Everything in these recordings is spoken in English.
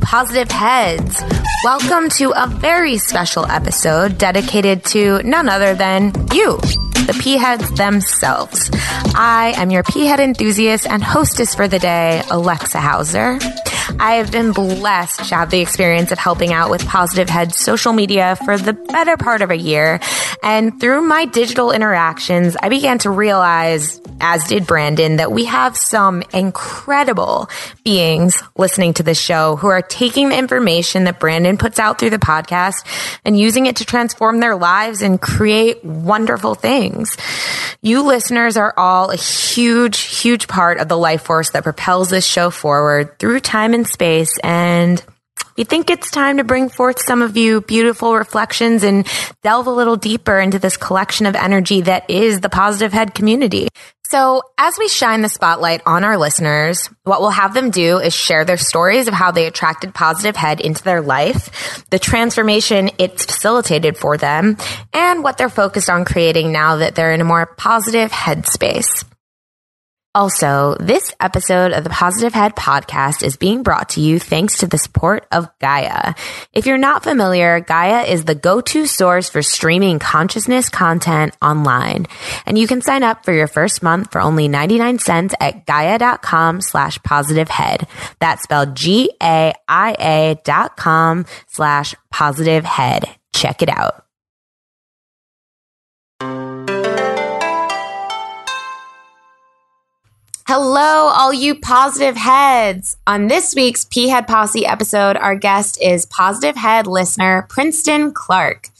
positive heads. Welcome to a very special episode dedicated to none other than you, the P heads themselves. I am your P head enthusiast and hostess for the day, Alexa Hauser. I have been blessed to have the experience of helping out with Positive Head social media for the better part of a year. And through my digital interactions, I began to realize, as did Brandon, that we have some incredible beings listening to this show who are taking the information that Brandon puts out through the podcast and using it to transform their lives and create wonderful things. You listeners are all a huge, huge part of the life force that propels this show forward through time and space. And we think it's time to bring forth some of you beautiful reflections and delve a little deeper into this collection of energy that is the positive head community. So as we shine the spotlight on our listeners, what we'll have them do is share their stories of how they attracted positive head into their life, the transformation it's facilitated for them, and what they're focused on creating now that they're in a more positive headspace. Also, this episode of the Positive Head podcast is being brought to you thanks to the support of Gaia. If you're not familiar, Gaia is the go-to source for streaming consciousness content online. And you can sign up for your first month for only 99 cents at gaia.com slash positive head. That's spelled G-A-I-A dot com slash positive head. Check it out. Hello, all you positive heads. On this week's P Head Posse episode, our guest is positive head listener Princeton Clark.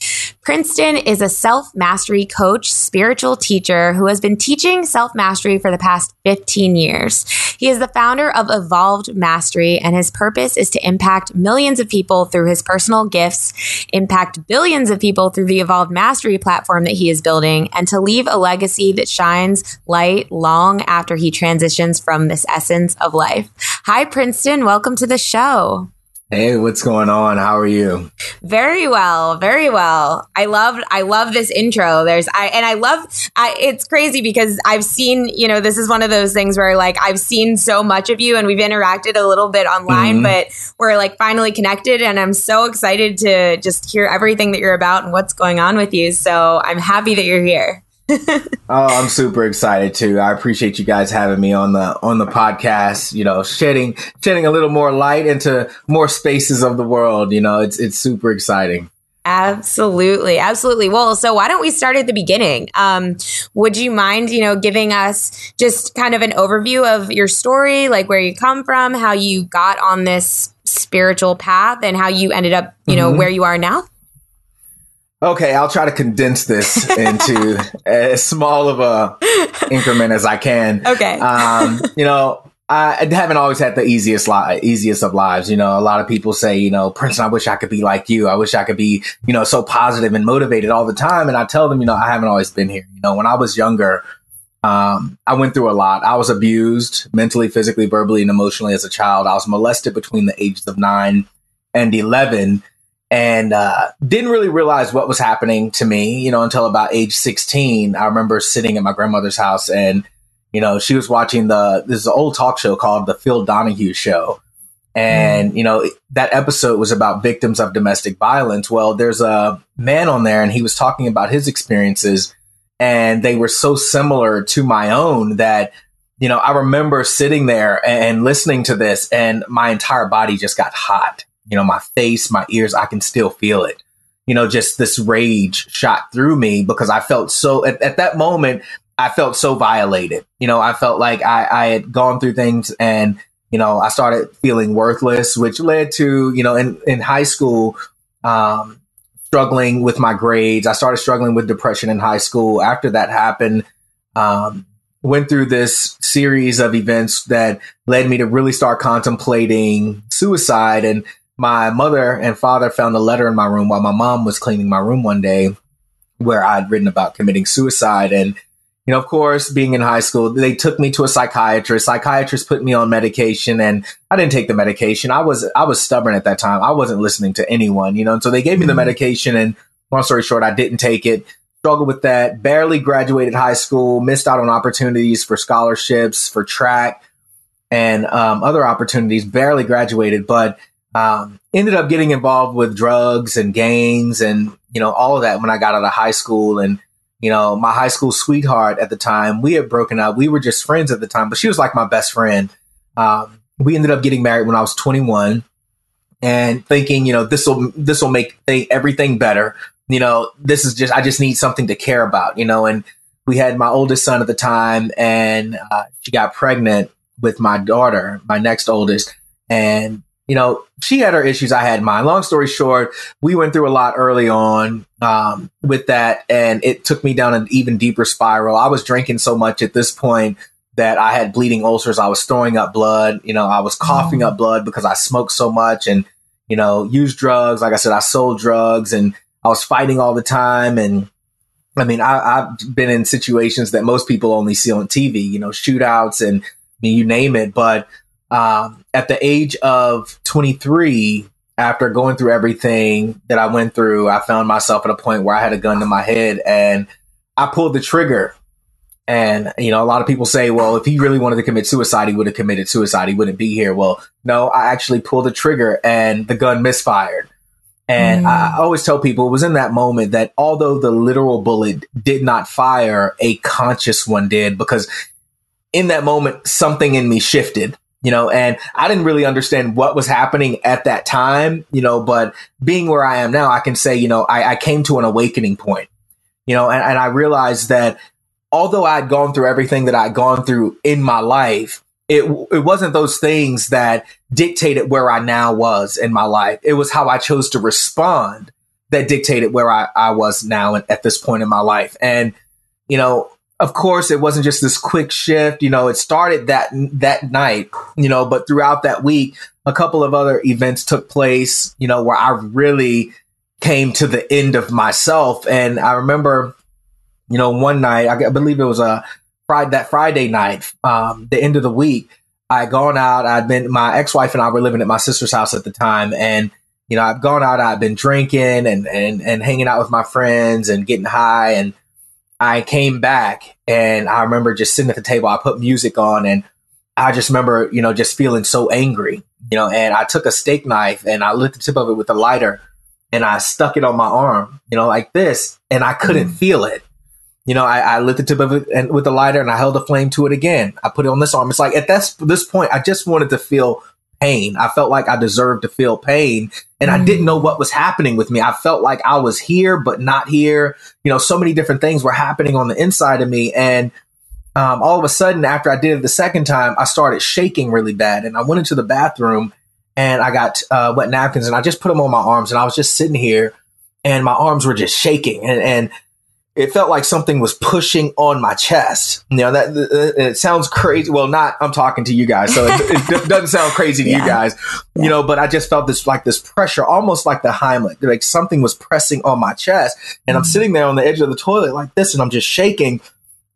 Princeton is a self mastery coach, spiritual teacher who has been teaching self mastery for the past 15 years. He is the founder of Evolved Mastery, and his purpose is to impact millions of people through his personal gifts, impact billions of people through the Evolved Mastery platform that he is building, and to leave a legacy that shines light long after he transitions from this essence of life. Hi, Princeton. Welcome to the show. Hey, what's going on? How are you? Very well, very well. I love I love this intro. There's I and I love I it's crazy because I've seen, you know, this is one of those things where like I've seen so much of you and we've interacted a little bit online, mm-hmm. but we're like finally connected and I'm so excited to just hear everything that you're about and what's going on with you. So, I'm happy that you're here. Oh, I'm super excited too. I appreciate you guys having me on the on the podcast. You know, shedding shedding a little more light into more spaces of the world. You know, it's it's super exciting. Absolutely, absolutely. Well, so why don't we start at the beginning? Um, would you mind, you know, giving us just kind of an overview of your story, like where you come from, how you got on this spiritual path, and how you ended up, you know, mm-hmm. where you are now? Okay, I'll try to condense this into as small of a increment as I can. Okay. Um, you know, I haven't always had the easiest li- easiest of lives. You know, a lot of people say, you know, Prince, I wish I could be like you. I wish I could be, you know, so positive and motivated all the time. And I tell them, you know, I haven't always been here. You know, when I was younger, um, I went through a lot. I was abused mentally, physically, verbally, and emotionally as a child. I was molested between the ages of nine and 11 and uh, didn't really realize what was happening to me, you know, until about age 16. I remember sitting at my grandmother's house and, you know, she was watching the, this is an old talk show called The Phil Donahue Show. And, mm. you know, that episode was about victims of domestic violence. Well, there's a man on there and he was talking about his experiences and they were so similar to my own that, you know, I remember sitting there and listening to this and my entire body just got hot you know, my face, my ears, I can still feel it. You know, just this rage shot through me because I felt so, at, at that moment, I felt so violated. You know, I felt like I, I had gone through things and, you know, I started feeling worthless, which led to, you know, in, in high school, um, struggling with my grades. I started struggling with depression in high school. After that happened, um, went through this series of events that led me to really start contemplating suicide. And my mother and father found a letter in my room while my mom was cleaning my room one day where I'd written about committing suicide. And, you know, of course, being in high school, they took me to a psychiatrist. Psychiatrist put me on medication and I didn't take the medication. I was, I was stubborn at that time. I wasn't listening to anyone, you know, and so they gave me the mm-hmm. medication and long story short, I didn't take it. Struggled with that, barely graduated high school, missed out on opportunities for scholarships, for track and um, other opportunities, barely graduated. But um, ended up getting involved with drugs and gangs and, you know, all of that when I got out of high school. And, you know, my high school sweetheart at the time, we had broken up. We were just friends at the time, but she was like my best friend. Um, we ended up getting married when I was 21 and thinking, you know, this will, this will make th- everything better. You know, this is just, I just need something to care about, you know, and we had my oldest son at the time and uh, she got pregnant with my daughter, my next oldest. And you know, she had her issues. I had mine. Long story short, we went through a lot early on um, with that, and it took me down an even deeper spiral. I was drinking so much at this point that I had bleeding ulcers. I was throwing up blood. You know, I was coughing up blood because I smoked so much and, you know, used drugs. Like I said, I sold drugs and I was fighting all the time. And I mean, I, have been in situations that most people only see on TV, you know, shootouts and I mean, you name it. But um, at the age of 23, after going through everything that I went through, I found myself at a point where I had a gun to my head and I pulled the trigger. And, you know, a lot of people say, well, if he really wanted to commit suicide, he would have committed suicide. He wouldn't be here. Well, no, I actually pulled the trigger and the gun misfired. And mm. I always tell people it was in that moment that although the literal bullet did not fire, a conscious one did because in that moment, something in me shifted you know, and I didn't really understand what was happening at that time, you know, but being where I am now, I can say, you know, I, I came to an awakening point, you know, and, and I realized that although I'd gone through everything that I'd gone through in my life, it, it wasn't those things that dictated where I now was in my life. It was how I chose to respond that dictated where I, I was now and at this point in my life. And, you know, of course, it wasn't just this quick shift. You know, it started that that night. You know, but throughout that week, a couple of other events took place. You know, where I really came to the end of myself. And I remember, you know, one night I believe it was a Friday that Friday night, um, the end of the week. I had gone out. I'd been my ex wife and I were living at my sister's house at the time, and you know, I've gone out. I've been drinking and and and hanging out with my friends and getting high and I came back and I remember just sitting at the table. I put music on and I just remember, you know, just feeling so angry, you know, and I took a steak knife and I lit the tip of it with a lighter and I stuck it on my arm, you know, like this, and I couldn't mm. feel it. You know, I, I lit the tip of it and with the lighter and I held the flame to it again. I put it on this arm. It's like at this, this point, I just wanted to feel pain. I felt like I deserved to feel pain and mm. I didn't know what was happening with me. I felt like I was here, but not here. You know, so many different things were happening on the inside of me. And um, all of a sudden, after I did it the second time, I started shaking really bad. And I went into the bathroom and I got uh, wet napkins and I just put them on my arms and I was just sitting here and my arms were just shaking. And, and it felt like something was pushing on my chest. You know, that it sounds crazy. Well, not, I'm talking to you guys, so it, it doesn't sound crazy to yeah. you guys, yeah. you know, but I just felt this, like this pressure, almost like the Heimlich, like something was pressing on my chest. And mm I'm sitting there on the edge of the toilet like this, and I'm just shaking.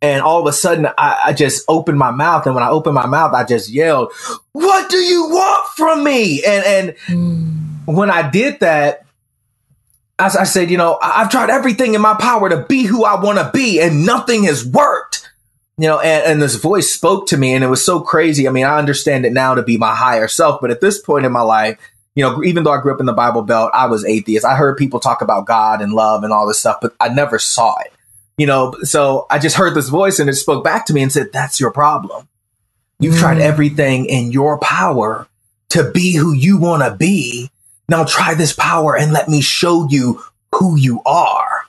And all of a sudden, I, I just opened my mouth. And when I opened my mouth, I just yelled, What do you want from me? And, and mm. when I did that, as I said, you know, I've tried everything in my power to be who I want to be and nothing has worked. You know, and, and this voice spoke to me and it was so crazy. I mean, I understand it now to be my higher self, but at this point in my life, you know, even though I grew up in the Bible Belt, I was atheist. I heard people talk about God and love and all this stuff, but I never saw it. You know, so I just heard this voice and it spoke back to me and said, That's your problem. You've mm. tried everything in your power to be who you want to be now try this power and let me show you who you are.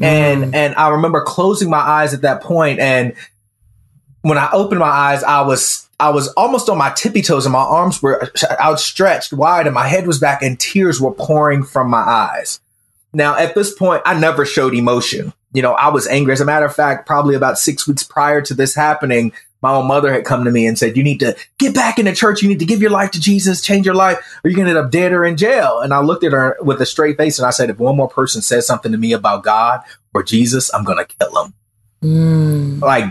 Mm. And and I remember closing my eyes at that point and when I opened my eyes I was I was almost on my tippy toes and my arms were outstretched wide and my head was back and tears were pouring from my eyes. Now at this point I never showed emotion. You know, I was angry. As a matter of fact, probably about 6 weeks prior to this happening, my own mother had come to me and said, you need to get back in the church. You need to give your life to Jesus, change your life, or you're going to end up dead or in jail. And I looked at her with a straight face and I said, if one more person says something to me about God or Jesus, I'm going to kill him. Mm. Like,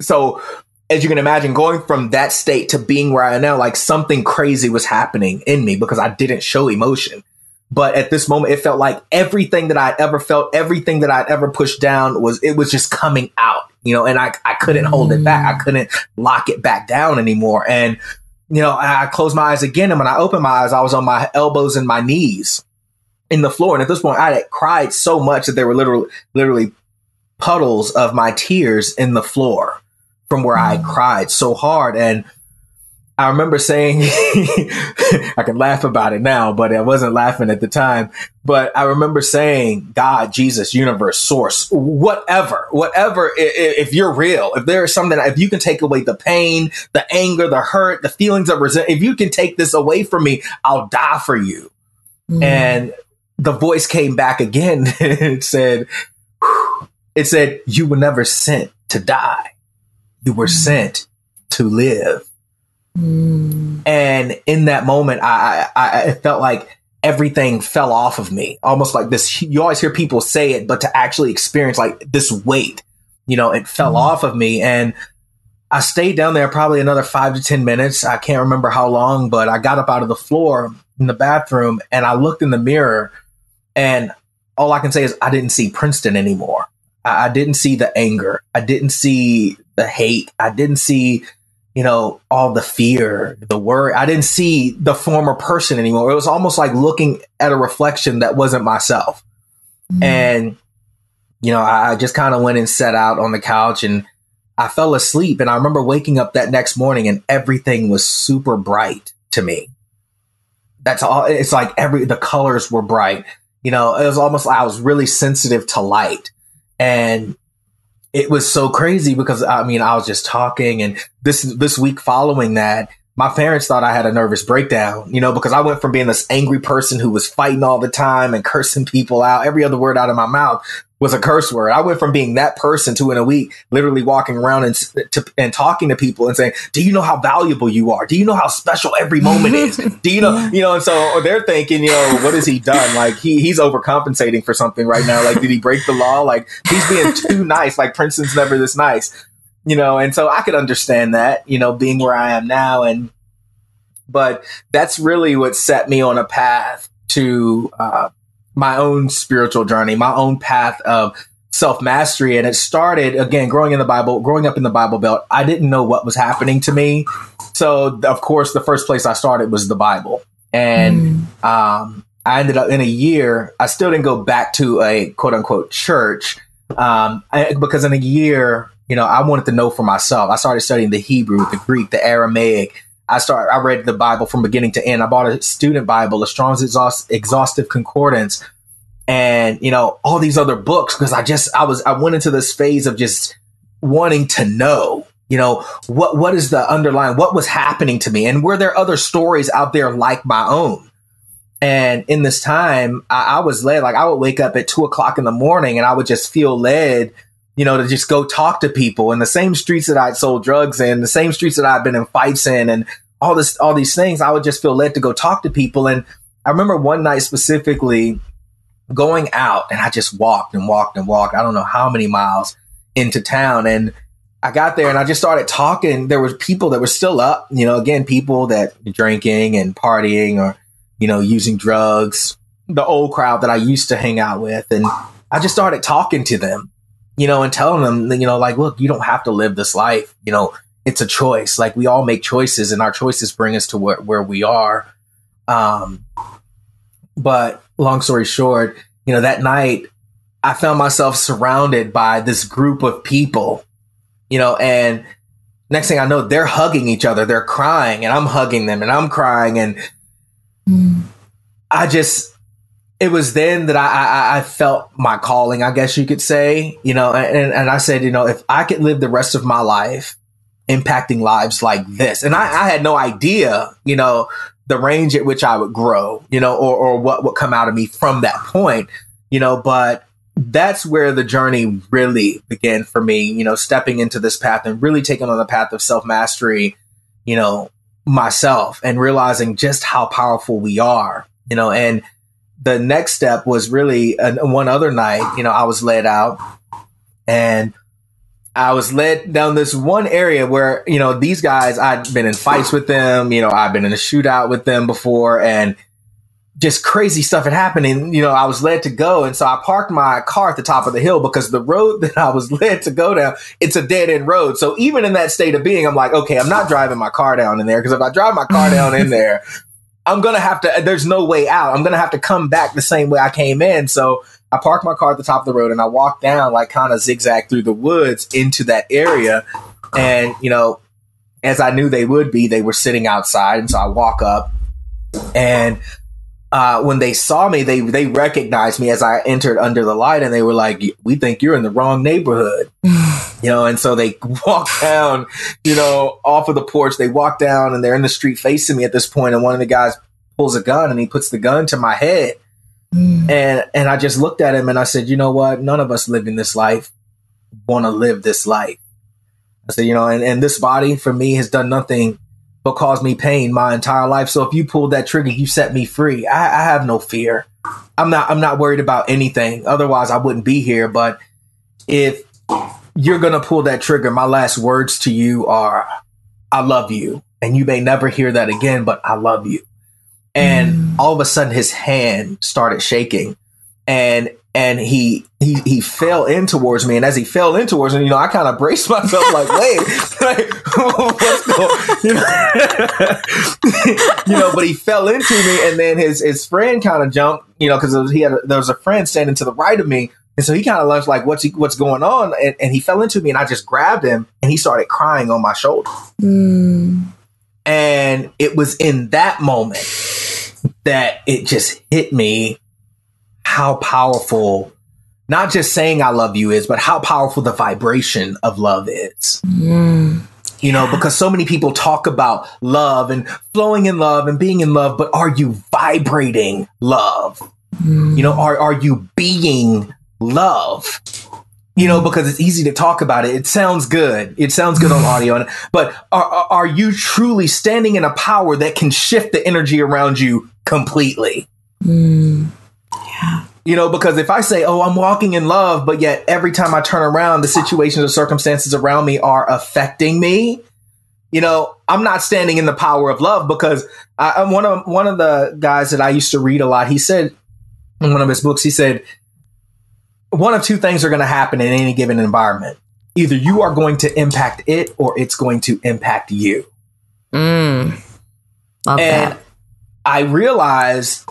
so as you can imagine, going from that state to being where I am now, like something crazy was happening in me because I didn't show emotion. But at this moment, it felt like everything that I'd ever felt, everything that I'd ever pushed down was, it was just coming out you know, and I, I couldn't hold it back. I mm. couldn't lock it back down anymore. And you know, I closed my eyes again. And when I opened my eyes, I was on my elbows and my knees in the floor. And at this point, I had cried so much that there were literally, literally puddles of my tears in the floor from where I mm. cried so hard. And I remember saying, I can laugh about it now, but I wasn't laughing at the time. But I remember saying, God, Jesus, universe, source, whatever, whatever, if you're real, if there is something, if you can take away the pain, the anger, the hurt, the feelings of resentment, if you can take this away from me, I'll die for you. Mm. And the voice came back again. it said, it said, you were never sent to die. You were mm. sent to live. Mm. And in that moment, I, I, I felt like everything fell off of me, almost like this. You always hear people say it, but to actually experience like this weight, you know, it fell mm. off of me. And I stayed down there probably another five to 10 minutes. I can't remember how long, but I got up out of the floor in the bathroom and I looked in the mirror and all I can say is I didn't see Princeton anymore. I, I didn't see the anger. I didn't see the hate. I didn't see you know, all the fear, the worry. I didn't see the former person anymore. It was almost like looking at a reflection that wasn't myself. Mm. And, you know, I just kind of went and sat out on the couch and I fell asleep. And I remember waking up that next morning and everything was super bright to me. That's all. It's like every, the colors were bright. You know, it was almost like I was really sensitive to light. And it was so crazy because I mean, I was just talking and this, this week following that, my parents thought I had a nervous breakdown, you know, because I went from being this angry person who was fighting all the time and cursing people out. Every other word out of my mouth was a curse word. I went from being that person to in a week, literally walking around and to, and talking to people and saying, "Do you know how valuable you are? Do you know how special every moment is? Do you know, yeah. you know?" And so they're thinking, you know, what has he done? Like he he's overcompensating for something right now. Like did he break the law? Like he's being too nice. Like Princeton's never this nice, you know. And so I could understand that, you know, being where I am now, and but that's really what set me on a path to uh, my own spiritual journey, my own path of self mastery. And it started again, growing in the Bible, growing up in the Bible Belt. I didn't know what was happening to me. So, of course, the first place I started was the Bible. And mm. um, I ended up in a year, I still didn't go back to a quote unquote church um, I, because in a year, you know, I wanted to know for myself. I started studying the Hebrew, the Greek, the Aramaic. I start. I read the Bible from beginning to end. I bought a student Bible, a Strong's exhaust, exhaustive concordance, and you know all these other books because I just I was I went into this phase of just wanting to know you know what what is the underlying what was happening to me and were there other stories out there like my own and in this time I, I was led like i would wake up at two o'clock in the morning and i would just feel led you know, to just go talk to people in the same streets that I'd sold drugs in, the same streets that I've been in fights in and all this, all these things. I would just feel led to go talk to people. And I remember one night specifically going out and I just walked and walked and walked. I don't know how many miles into town. And I got there and I just started talking. There was people that were still up, you know, again, people that drinking and partying or, you know, using drugs, the old crowd that I used to hang out with. And I just started talking to them you know, and telling them, you know, like, look, you don't have to live this life. You know, it's a choice. Like we all make choices and our choices bring us to where, where we are. Um, but long story short, you know, that night I found myself surrounded by this group of people, you know, and next thing I know, they're hugging each other, they're crying, and I'm hugging them and I'm crying. And mm. I just, it was then that I, I, I, felt my calling, I guess you could say, you know, and, and I said, you know, if I could live the rest of my life impacting lives like this, and I, I had no idea, you know, the range at which I would grow, you know, or, or what would come out of me from that point, you know, but that's where the journey really began for me, you know, stepping into this path and really taking on the path of self mastery, you know, myself and realizing just how powerful we are, you know, and the next step was really uh, one other night, you know, I was led out and I was led down this one area where, you know, these guys, I'd been in fights with them, you know, I've been in a shootout with them before and just crazy stuff had happened and you know i was led to go. And so i parked my car at the top of the hill because the road that i was led to go down it's a dead end road. So even in that state of being i'm like okay i'm not driving my car down in there because if i drive my car down in there i'm gonna have to there's no way out. I'm gonna have to come back the same way i came in. So i parked my car at the top of the road and i walked down like kind of zigzag through the woods into that area. And you know as i knew they would be they were sitting outside. And so i walk up and uh, when they saw me, they they recognized me as I entered under the light, and they were like, "We think you're in the wrong neighborhood," you know. And so they walk down, you know, off of the porch. They walk down, and they're in the street facing me at this point. And one of the guys pulls a gun, and he puts the gun to my head, mm. and and I just looked at him, and I said, "You know what? None of us living this life want to live this life." I said, "You know, and, and this body for me has done nothing." But caused me pain my entire life. So if you pulled that trigger, you set me free. I, I have no fear. I'm not I'm not worried about anything. Otherwise I wouldn't be here. But if you're gonna pull that trigger, my last words to you are I love you. And you may never hear that again, but I love you. And mm. all of a sudden his hand started shaking. And and he he he fell in towards me, and as he fell in towards me, you know, I kind of braced myself, like, wait, like, what's going, you know, you know, but he fell into me, and then his his friend kind of jumped, you know, because he had a, there was a friend standing to the right of me, and so he kind of left, like, what's he, what's going on, and, and, he fell into me, and I just grabbed him, and he started crying on my shoulder, mm. and it was in that moment that it just hit me how powerful not just saying I love you is, but how powerful the vibration of love is. Mm. You know, because so many people talk about love and flowing in love and being in love, but are you vibrating love? Mm. You know, are, are you being love? You know, because it's easy to talk about it. It sounds good. It sounds good on audio. But are, are you truly standing in a power that can shift the energy around you completely? Mm. Yeah. You know, because if I say, oh, I'm walking in love, but yet every time I turn around, the situations or circumstances around me are affecting me, you know, I'm not standing in the power of love because I, am one of one of the guys that I used to read a lot. He said in one of his books, he said, one of two things are going to happen in any given environment. Either you are going to impact it or it's going to impact you. Mm, love and that. I realized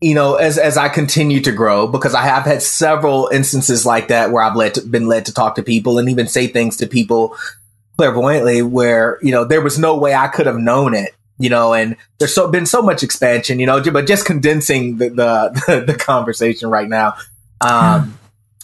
you know, as as I continue to grow, because I have had several instances like that where I've led to, been led to talk to people and even say things to people clairvoyantly, where you know there was no way I could have known it, you know, and there's so been so much expansion, you know, but just condensing the the, the conversation right now. Um,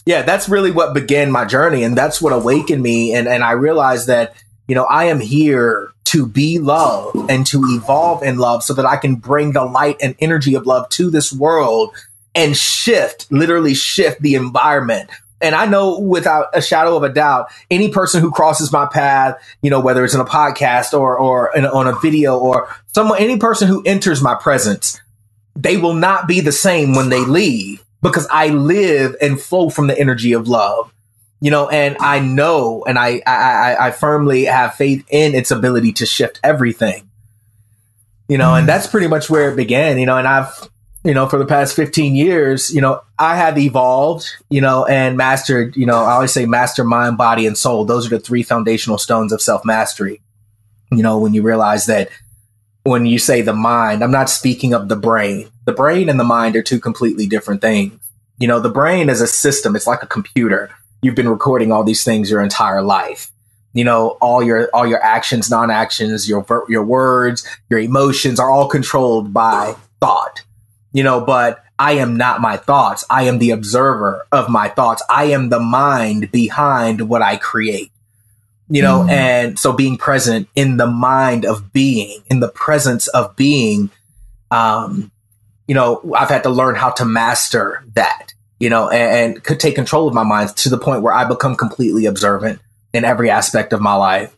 yeah, that's really what began my journey, and that's what awakened me, and and I realized that you know I am here to be love and to evolve in love so that I can bring the light and energy of love to this world and shift, literally shift the environment. And I know without a shadow of a doubt, any person who crosses my path, you know, whether it's in a podcast or, or in, on a video or someone, any person who enters my presence, they will not be the same when they leave because I live and flow from the energy of love you know, and I know, and I, I, I firmly have faith in its ability to shift everything, you know, mm. and that's pretty much where it began, you know, and I've, you know, for the past 15 years, you know, I have evolved, you know, and mastered, you know, I always say master mind, body, and soul. Those are the three foundational stones of self mastery. You know, when you realize that when you say the mind, I'm not speaking of the brain. The brain and the mind are two completely different things. You know, the brain is a system. It's like a computer you've been recording all these things your entire life. You know all your all your actions non-actions your your words your emotions are all controlled by thought. You know but i am not my thoughts. I am the observer of my thoughts. I am the mind behind what i create. You know mm. and so being present in the mind of being in the presence of being um you know i've had to learn how to master that you know, and, and, could take control of my mind to the point where I become completely observant in every aspect of my life.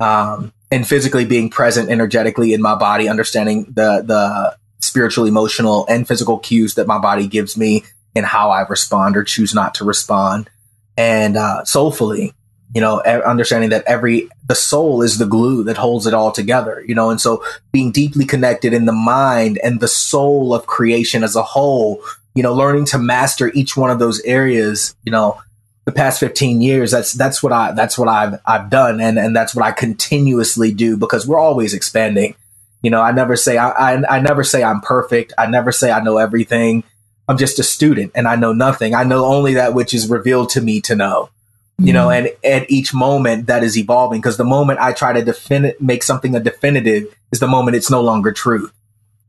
Um, and physically being present energetically in my body, understanding the, the spiritual, emotional, and physical cues that my body gives me and how I respond or choose not to respond. And, uh, soulfully you know, understanding that every, the soul is the glue that holds it all together, you know, and so being deeply connected in the mind and the soul of creation as a whole, you know, learning to master each one of those areas, you know, the past 15 years that's that's what i that's what i've i've done and and that's what i continuously do because we're always expanding. You know i never say I, I i never say i'm perfect. I never say i know everything. I'm just a student and i know nothing. I know only that which is revealed to me to know you know mm-hmm. and at each moment that is evolving because the moment i try to define make something a definitive is the moment it's no longer truth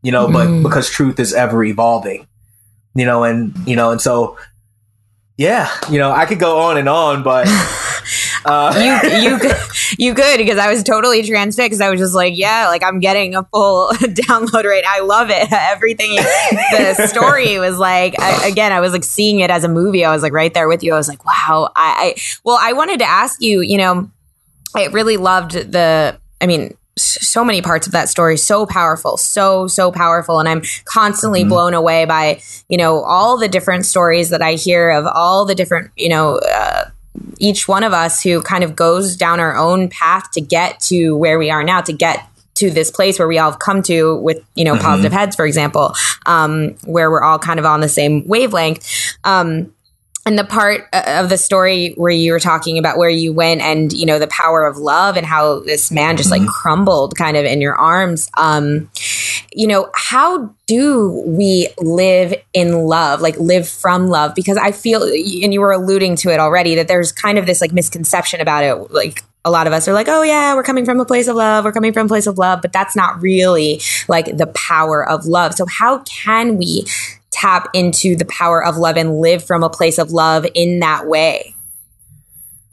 you know but because truth is ever evolving you know and you know and so yeah, you know, I could go on and on, but uh, you you you could because I was totally transfixed. I was just like, yeah, like I'm getting a full download rate. I love it. Everything the story was like I, again, I was like seeing it as a movie. I was like right there with you. I was like, wow. I, I well, I wanted to ask you. You know, I really loved the. I mean, so many parts of that story so powerful so so powerful and i'm constantly mm-hmm. blown away by you know all the different stories that i hear of all the different you know uh, each one of us who kind of goes down our own path to get to where we are now to get to this place where we all have come to with you know mm-hmm. positive heads for example um, where we're all kind of on the same wavelength um, and the part uh, of the story where you were talking about where you went and you know the power of love and how this man just mm-hmm. like crumbled kind of in your arms um you know how do we live in love like live from love because i feel and you were alluding to it already that there's kind of this like misconception about it like a lot of us are like, oh yeah, we're coming from a place of love, we're coming from a place of love, but that's not really like the power of love. So how can we tap into the power of love and live from a place of love in that way?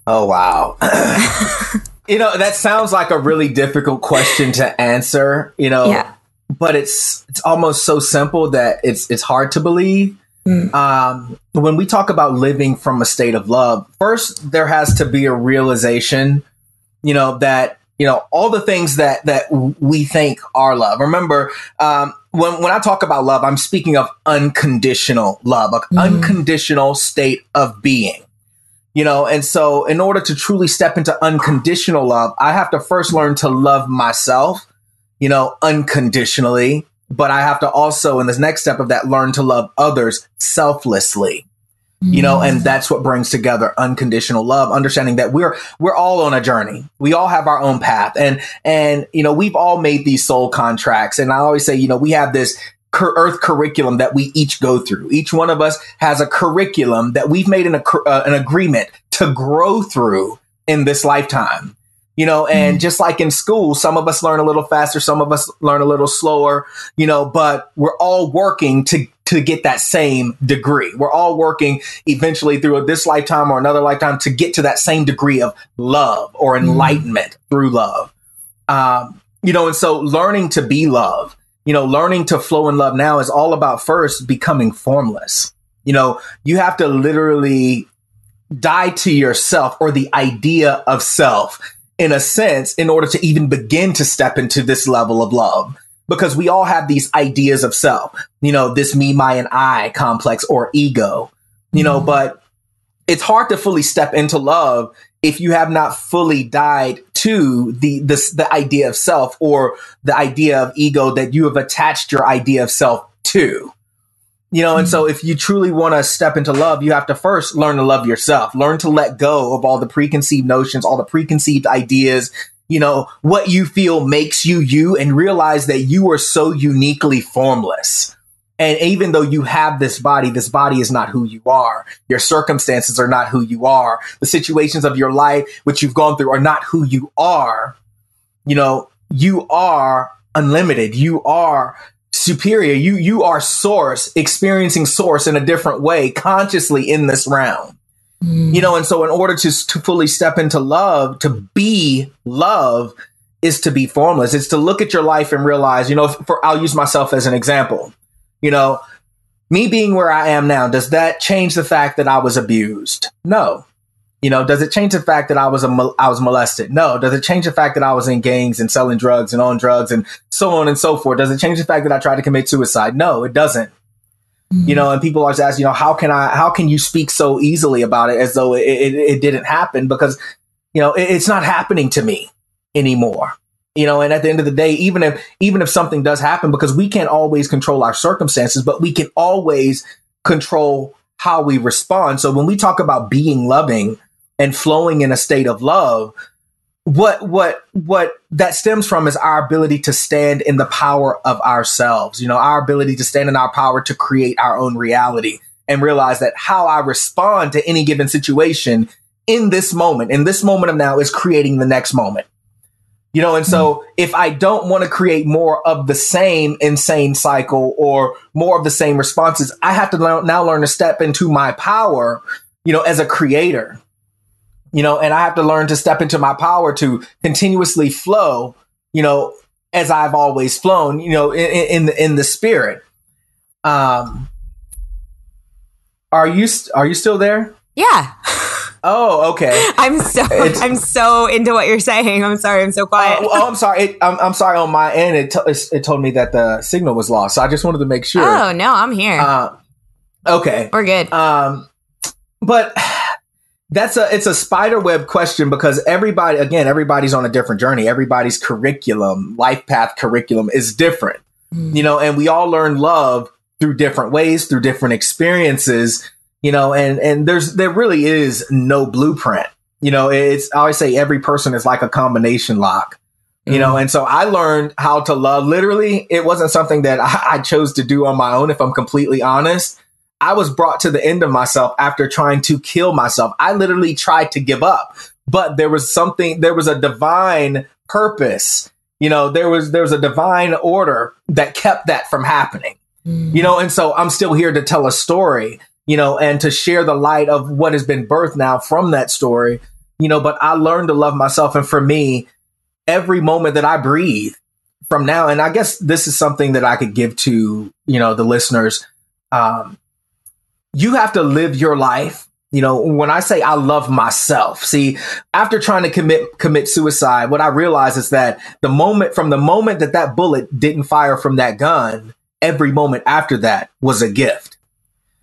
Oh, wow. you know, that sounds like a really difficult question to answer, you know, yeah. but it's, it's almost so simple that it's, it's hard to believe. Mm. Um, when we talk about living from a state of love, first there has to be a realization, you know, that you know all the things that that we think are love. Remember, um, when when I talk about love, I'm speaking of unconditional love, an mm. unconditional state of being. You know, and so in order to truly step into unconditional love, I have to first learn to love myself, you know, unconditionally. But I have to also, in this next step of that, learn to love others selflessly you know and that's what brings together unconditional love understanding that we're we're all on a journey. We all have our own path. And and you know we've all made these soul contracts. And i always say you know we have this earth curriculum that we each go through. Each one of us has a curriculum that we've made an, uh, an agreement to grow through in this lifetime you know and mm. just like in school some of us learn a little faster some of us learn a little slower you know but we're all working to to get that same degree. We're all working eventually through this lifetime or another lifetime to get to that same degree of love or mm-hmm. enlightenment mm. through love. Um, you know, and so learning to be love, you know, learning to flow in love now is all about first becoming formless. You know, you have to literally die to yourself or the idea of self in a sense in order to even begin to step into this level of love because we all have these ideas of self, you know, this me, my, and I complex or ego, you know, mm-hmm. but it's hard to fully step into love if you have not fully died to the this the idea of self or the idea of ego that you have attached your idea of self to. You know, and so mm-hmm. if you truly want to step into love, you have to first learn to love yourself, learn to let go of all the preconceived notions, all the preconceived ideas, you know, what you feel makes you you and realize that you are so uniquely formless. And even though you have this body, this body is not who you are. Your circumstances are not who you are. The situations of your life, which you've gone through, are not who you are. You know, you are unlimited. You are superior. You, you are source, experiencing source in a different way consciously in this round. Mm. You know, and so in order to, to fully step into love, to be love is to be formless. It's to look at your life and realize, you know, for, I'll use myself as an example. You know, me being where I am now, does that change the fact that I was abused? No. You know, does it change the fact that I was a, I was molested? No. Does it change the fact that I was in gangs and selling drugs and on drugs and so on and so forth? Does it change the fact that I tried to commit suicide? No, it doesn't mm-hmm. you know, and people always ask, you know, how can I, how can you speak so easily about it as though it, it, it didn't happen? Because you know, it, it's not happening to me anymore. You know, and at the end of the day, even if even if something does happen, because we can't always control our circumstances, but we can always control how we respond. So when we talk about being loving and flowing in a state of love, what what what that stems from is our ability to stand in the power of ourselves. You know, our ability to stand in our power to create our own reality and realize that how I respond to any given situation in this moment, in this moment of now, is creating the next moment. You know, and so mm-hmm. if I don't want to create more of the same insane cycle or more of the same responses, I have to now learn to step into my power, you know, as a creator, you know, and I have to learn to step into my power to continuously flow, you know, as I've always flown, you know, in, in the, in the spirit. Um, are you, are you still there? Yeah. Oh, okay. I'm so it's, I'm so into what you're saying. I'm sorry. I'm so quiet. Uh, oh, I'm sorry. It, I'm, I'm, sorry. On my end, it, t- it told me that the signal was lost. So I just wanted to make sure. Oh no, I'm here. Uh, okay, we're good. Um, but that's a it's a spider web question because everybody again everybody's on a different journey. Everybody's curriculum, life path curriculum is different. Mm. You know, and we all learn love through different ways, through different experiences you know, and, and there's, there really is no blueprint. You know, it's, I always say every person is like a combination lock, you know, and so I learned how to love. Literally, it wasn't something that I, I chose to do on my own, if I'm completely honest. I was brought to the end of myself after trying to kill myself. I literally tried to give up, but there was something, there was a divine purpose. You know, there was, there was a divine order that kept that from happening. Mm. You know, and so I'm still here to tell a story you know, and to share the light of what has been birthed now from that story, you know, but I learned to love myself. And for me, every moment that I breathe from now, and I guess this is something that I could give to, you know, the listeners. Um, you have to live your life. You know, when I say I love myself, see, after trying to commit, commit suicide, what I realized is that the moment from the moment that that bullet didn't fire from that gun, every moment after that was a gift.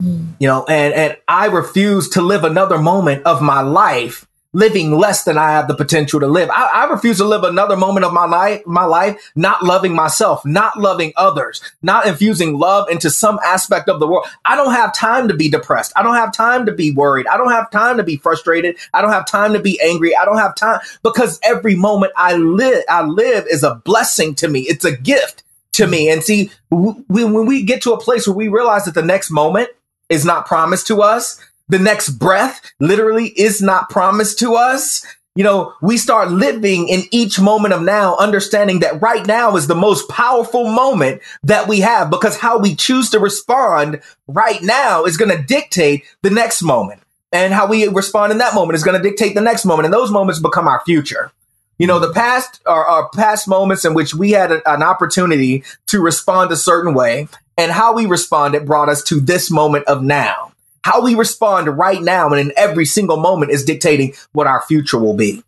Mm. You know, and, and I refuse to live another moment of my life living less than I have the potential to live. I, I, refuse to live another moment of my life, my life, not loving myself, not loving others, not infusing love into some aspect of the world. I don't have time to be depressed. I don't have time to be worried. I don't have time to be frustrated. I don't have time to be angry. I don't have time because every moment I live, I live is a blessing to me. It's a gift to me. And see, when we get to a place where we realize that the next moment is not promised to us. The next breath literally is not promised to us. You know, we start living in each moment of now, understanding that right now is the most powerful moment that we have because how we choose to respond right now is going to dictate the next moment. And how we respond in that moment is going to dictate the next moment. And those moments become our future. You know, the past are, past moments in which we had a, an opportunity to respond a certain way and how we responded brought us to this moment of now. How we respond right now and in every single moment is dictating what our future will be.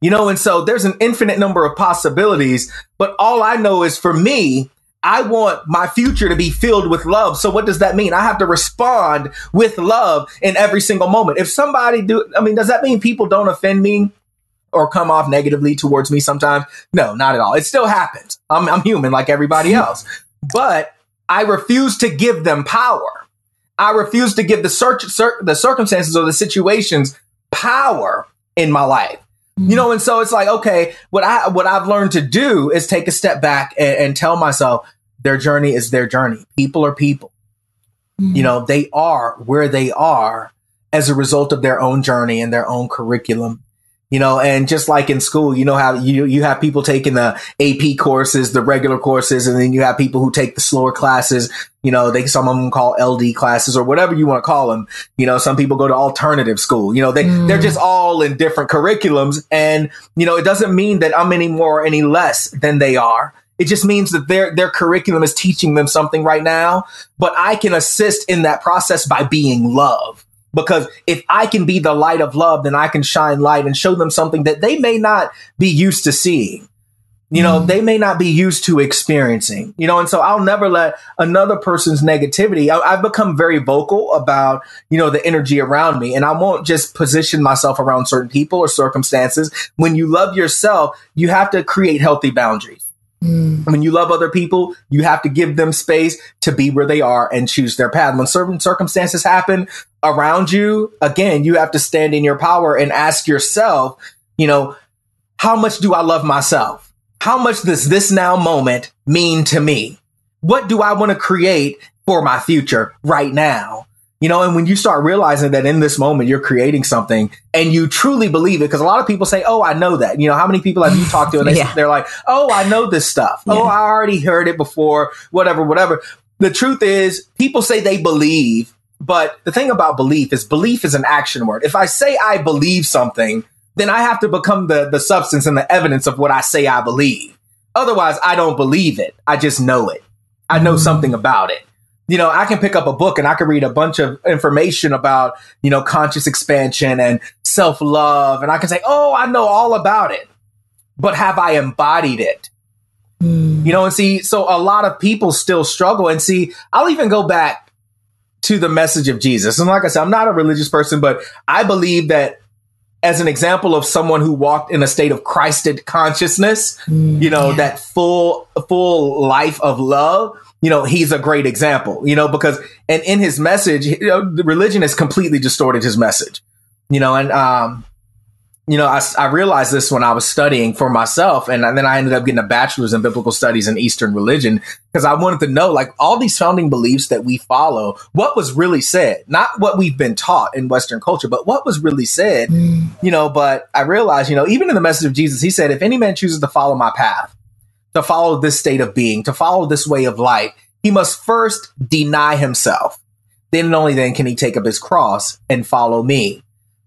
You know, and so there's an infinite number of possibilities, but all I know is for me, I want my future to be filled with love. So what does that mean? I have to respond with love in every single moment. If somebody do, I mean, does that mean people don't offend me or come off negatively towards me sometimes? No, not at all. It still happens. I'm, I'm human like everybody else, but I refuse to give them power. I refuse to give the search, cir- the circumstances or the situations power in my life. You know, and so it's like, okay, what I what I've learned to do is take a step back and, and tell myself their journey is their journey. People are people. Mm-hmm. You know, they are where they are as a result of their own journey and their own curriculum you know, and just like in school, you know how you you have people taking the AP courses, the regular courses, and then you have people who take the slower classes. You know, they some of them call LD classes or whatever you want to call them. You know, some people go to alternative school. You know, they mm. they're just all in different curriculums, and you know, it doesn't mean that I'm any more or any less than they are. It just means that their their curriculum is teaching them something right now, but I can assist in that process by being love. Because if I can be the light of love, then I can shine light and show them something that they may not be used to seeing. you know, mm-hmm. they may not be used to experiencing, you know, and so I'll never let another person's negativity. I, have become very vocal about, you know, the energy around me and I won't just position myself around certain people or circumstances. When you love yourself, you have to create healthy boundaries. Mm. When you love other people, you have to give them space to be where they are and choose their path. When certain circumstances happen around you, again, you have to stand in your power and ask yourself, you know, how much do I love myself? how much does this now moment mean to me? What do I want to create for my future right now? You know, and when you start realizing that in this moment you're creating something and you truly believe it, because a lot of people say, Oh, I know that. You know, how many people have you talked to and they, yeah. they're like, Oh, I know this stuff. Yeah. Oh, I already heard it before, whatever, whatever. The truth is, people say they believe, but the thing about belief is belief is an action word. If I say I believe something, then I have to become the, the substance and the evidence of what I say I believe. Otherwise, I don't believe it. I just know it. I know mm-hmm. something about it. You know, I can pick up a book and I can read a bunch of information about, you know, conscious expansion and self love. And I can say, oh, I know all about it. But have I embodied it? Mm. You know, and see, so a lot of people still struggle. And see, I'll even go back to the message of Jesus. And like I said, I'm not a religious person, but I believe that as an example of someone who walked in a state of Christed consciousness, mm, you know, yeah. that full, full life of love, you know, he's a great example, you know, because, and in his message, you know, religion has completely distorted his message, you know, and, um, you know, I, I realized this when I was studying for myself, and then I ended up getting a bachelor's in biblical studies and Eastern religion because I wanted to know, like, all these founding beliefs that we follow, what was really said, not what we've been taught in Western culture, but what was really said, mm. you know. But I realized, you know, even in the message of Jesus, he said, if any man chooses to follow my path, to follow this state of being, to follow this way of life, he must first deny himself. Then and only then can he take up his cross and follow me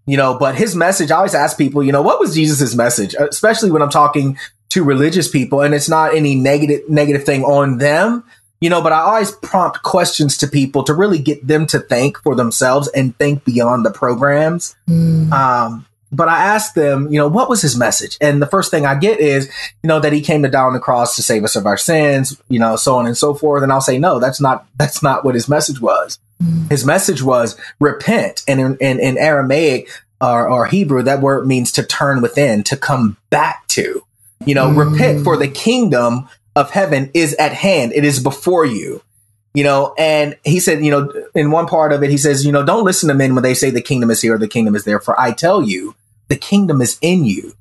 you know, but his message, I always ask people, you know, what was Jesus's message, especially when I'm talking to religious people and it's not any negative, negative thing on them, you know, but I always prompt questions to people to really get them to think for themselves and think beyond the programs. Mm. Um, but I asked them, you know, what was his message? And the first thing I get is, you know, that he came to die on the cross to save us of our sins, you know, so on and so forth. And I'll say, no, that's not, that's not what his message was. His message was repent. And in, in, in Aramaic or, or, Hebrew, that word means to turn within, to come back to. You know, mm. repent for the kingdom of heaven is at hand. It is before you. You know, and he said, you know, in one part of it, he says, you know, don't listen to men when they say the kingdom is here or the kingdom is there, for I tell you, the kingdom is in you.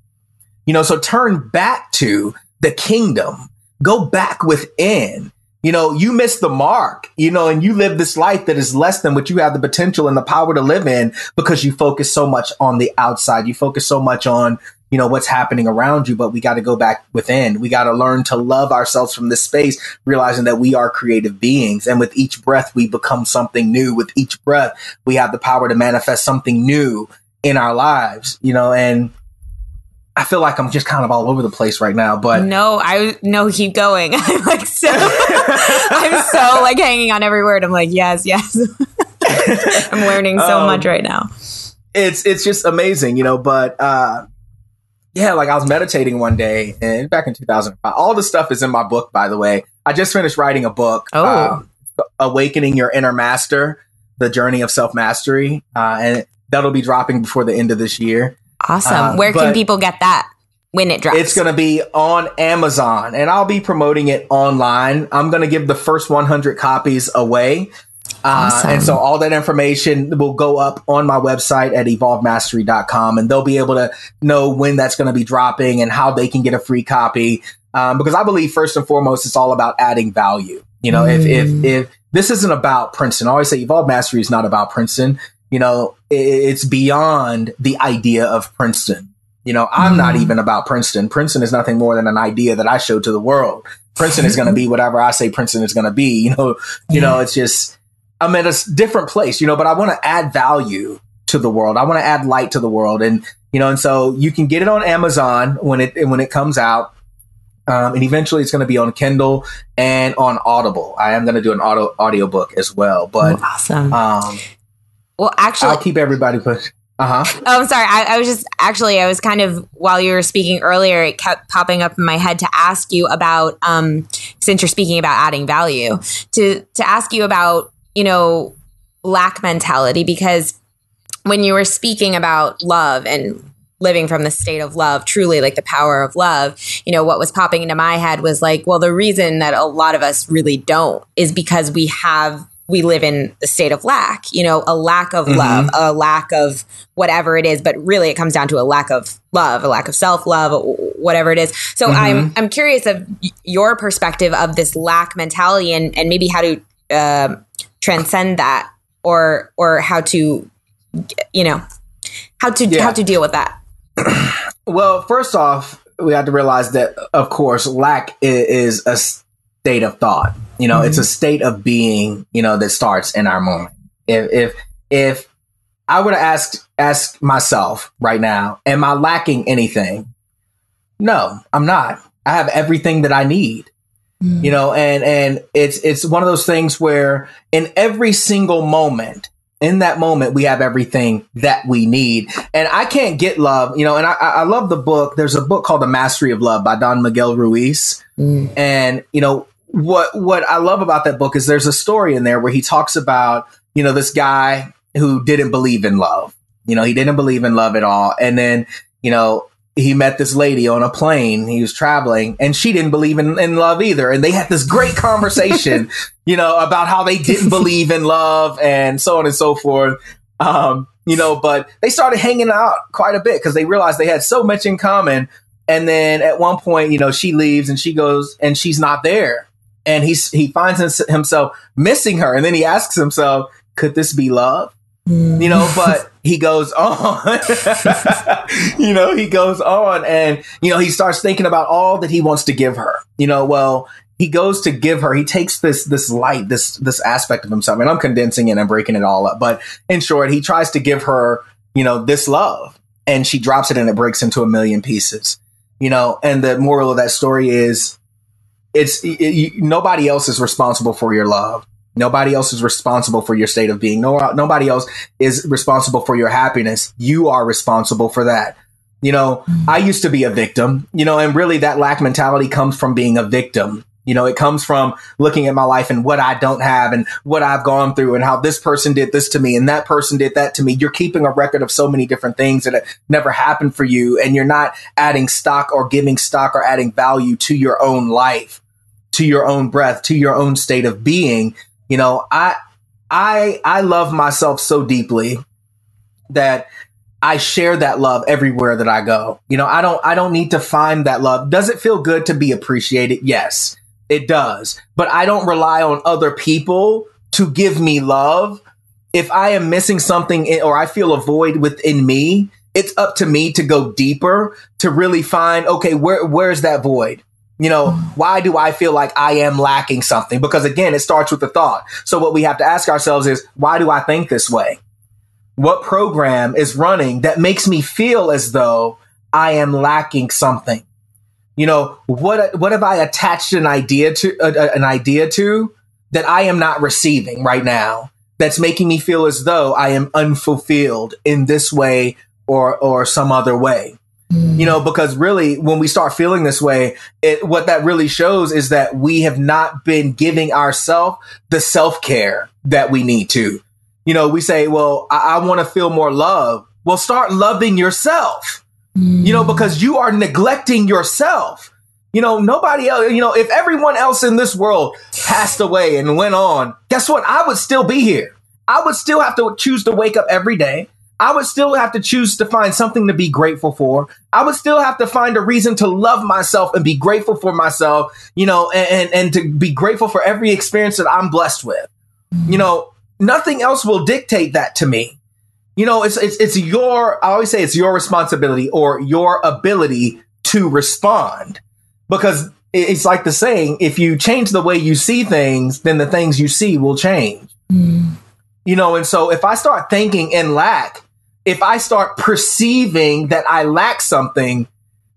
You know, so turn back to the kingdom. Go back within you know, you miss the mark, you know, and you live this life that is less than what you have the potential and the power to live in because you focus so much on the outside. You focus so much on, you know, what's happening around you, but we got to go back within. We got to learn to love ourselves from this space, realizing that we are creative beings. And with each breath, we become something new. With each breath, we have the power to manifest something new in our lives, you know, and I feel like I'm just kind of all over the place right now, but no, I no, keep going. I'm like so, I'm so like hanging on every word. I'm like, yes, yes. I'm learning so um, much right now. It's it's just amazing, you know. But uh, yeah, like I was meditating one day, and back in 2005, all the stuff is in my book. By the way, I just finished writing a book, oh. Um, awakening your inner master, the journey of self mastery, uh, and that'll be dropping before the end of this year. Awesome. Uh, Where can people get that when it drops? It's going to be on Amazon and I'll be promoting it online. I'm going to give the first 100 copies away. Uh. And so all that information will go up on my website at evolvemastery.com and they'll be able to know when that's going to be dropping and how they can get a free copy. Um, because I believe first and foremost, it's all about adding value. You know, mm. if, if, mm. if this isn't about Princeton, I always say Evolve Mastery is not about Princeton you know, it's beyond the idea of Princeton. You know, I'm mm. not even about Princeton. Princeton is nothing more than an idea that I show to the world. Princeton is going to be whatever I say Princeton is going to be. You know, you know, it's just I'm at a different place. You know, but I want to add value to the world. I want to add light to the world, and you know, and so you can get it on Amazon when it when it comes out. Um, and eventually it's going to be on Kindle and on Audible. I am going to do an audio audiobook as well. But awesome. Um, well, actually, I'll keep everybody push. Uh huh. Oh, I'm sorry. I, I was just actually, I was kind of while you were speaking earlier, it kept popping up in my head to ask you about, um, since you're speaking about adding value, to to ask you about, you know, lack mentality because when you were speaking about love and living from the state of love, truly like the power of love, you know, what was popping into my head was like, well, the reason that a lot of us really don't is because we have we live in the state of lack, you know, a lack of mm-hmm. love, a lack of whatever it is, but really it comes down to a lack of love, a lack of self-love, whatever it is. So mm-hmm. I'm I'm curious of your perspective of this lack mentality and and maybe how to uh, transcend that or or how to you know how to yeah. how to deal with that. well, first off, we have to realize that of course lack is, is a state of thought you know, mm-hmm. it's a state of being, you know, that starts in our moment. If if if I were to ask ask myself right now, am I lacking anything? No, I'm not. I have everything that I need. Mm-hmm. You know, and and it's it's one of those things where in every single moment, in that moment, we have everything that we need. And I can't get love, you know, and I, I love the book. There's a book called The Mastery of Love by Don Miguel Ruiz. Mm. And, you know, what what I love about that book is there's a story in there where he talks about you know this guy who didn't believe in love. You know, he didn't believe in love at all, and then you know he met this lady on a plane. He was traveling, and she didn't believe in, in love either. And they had this great conversation, you know, about how they didn't believe in love and so on and so forth. Um, you know, but they started hanging out quite a bit because they realized they had so much in common. And then at one point, you know, she leaves and she goes and she's not there and he's he finds himself missing her, and then he asks himself, "Could this be love?" You know, mm. but he goes on. you know, he goes on, and you know, he starts thinking about all that he wants to give her. You know, well, he goes to give her. He takes this this light, this this aspect of himself, and I'm condensing it and breaking it all up. But in short, he tries to give her, you know, this love, and she drops it, and it breaks into a million pieces. You know, and the moral of that story is it's it, you, nobody else is responsible for your love. Nobody else is responsible for your state of being. No, nobody else is responsible for your happiness. You are responsible for that. You know, I mm-hmm. used to be a victim, you know, and really that lack mentality comes from being a victim. You know, it comes from looking at my life and what I don't have and what I've gone through and how this person did this to me and that person did that to me. You're keeping a record of so many different things that never happened for you and you're not adding stock or giving stock or adding value to your own life to your own breath, to your own state of being. You know, I, I, I love myself so deeply that I share that love everywhere that I go. You know, I don't, I don't need to find that love. Does it feel good to be appreciated? Yes, it does. But I don't rely on other people to give me love. If I am missing something or I feel a void within me, it's up to me to go deeper to really find, okay, where, where's that void? You know, why do I feel like I am lacking something? Because again, it starts with the thought. So what we have to ask ourselves is, why do I think this way? What program is running that makes me feel as though I am lacking something? You know, what, what have I attached an idea to, an idea to that I am not receiving right now? That's making me feel as though I am unfulfilled in this way or, or some other way. You know, because really, when we start feeling this way, it, what that really shows is that we have not been giving ourselves the self care that we need to. You know, we say, well, I, I want to feel more love. Well, start loving yourself, mm. you know, because you are neglecting yourself. You know, nobody else, you know, if everyone else in this world passed away and went on, guess what? I would still be here. I would still have to choose to wake up every day. I would still have to choose to find something to be grateful for. I would still have to find a reason to love myself and be grateful for myself, you know, and, and, and to be grateful for every experience that I'm blessed with. You know, nothing else will dictate that to me. You know, it's, it's, it's your, I always say it's your responsibility or your ability to respond because it's like the saying, if you change the way you see things, then the things you see will change. Mm. You know, and so if I start thinking in lack, if I start perceiving that I lack something,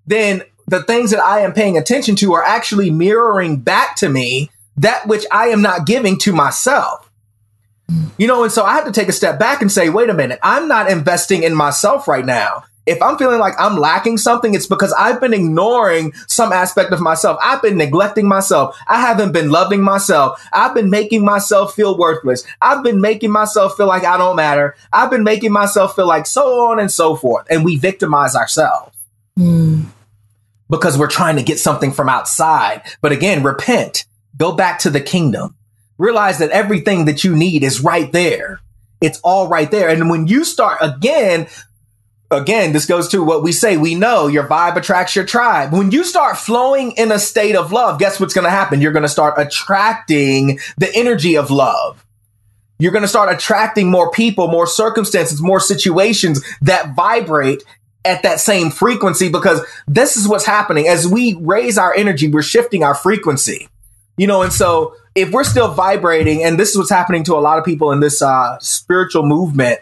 then the things that I am paying attention to are actually mirroring back to me that which I am not giving to myself. You know, and so I have to take a step back and say, wait a minute, I'm not investing in myself right now. If I'm feeling like I'm lacking something, it's because I've been ignoring some aspect of myself. I've been neglecting myself. I haven't been loving myself. I've been making myself feel worthless. I've been making myself feel like I don't matter. I've been making myself feel like so on and so forth. And we victimize ourselves. Mm. Because we're trying to get something from outside. But again, repent. Go back to the kingdom realize that everything that you need is right there. It's all right there. And when you start again, again, this goes to what we say. We know your vibe attracts your tribe. When you start flowing in a state of love, guess what's going to happen? You're going to start attracting the energy of love. You're going to start attracting more people, more circumstances, more situations that vibrate at that same frequency because this is what's happening. As we raise our energy, we're shifting our frequency. You know, and so if we're still vibrating, and this is what's happening to a lot of people in this uh, spiritual movement,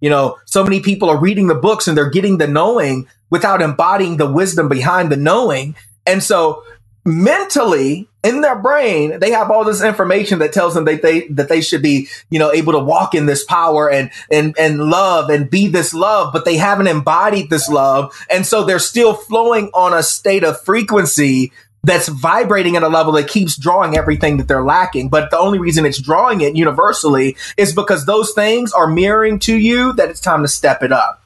you know, so many people are reading the books and they're getting the knowing without embodying the wisdom behind the knowing. And so mentally in their brain, they have all this information that tells them that they, that they should be, you know, able to walk in this power and, and, and love and be this love, but they haven't embodied this love. And so they're still flowing on a state of frequency that's vibrating at a level that keeps drawing everything that they're lacking. But the only reason it's drawing it universally is because those things are mirroring to you that it's time to step it up.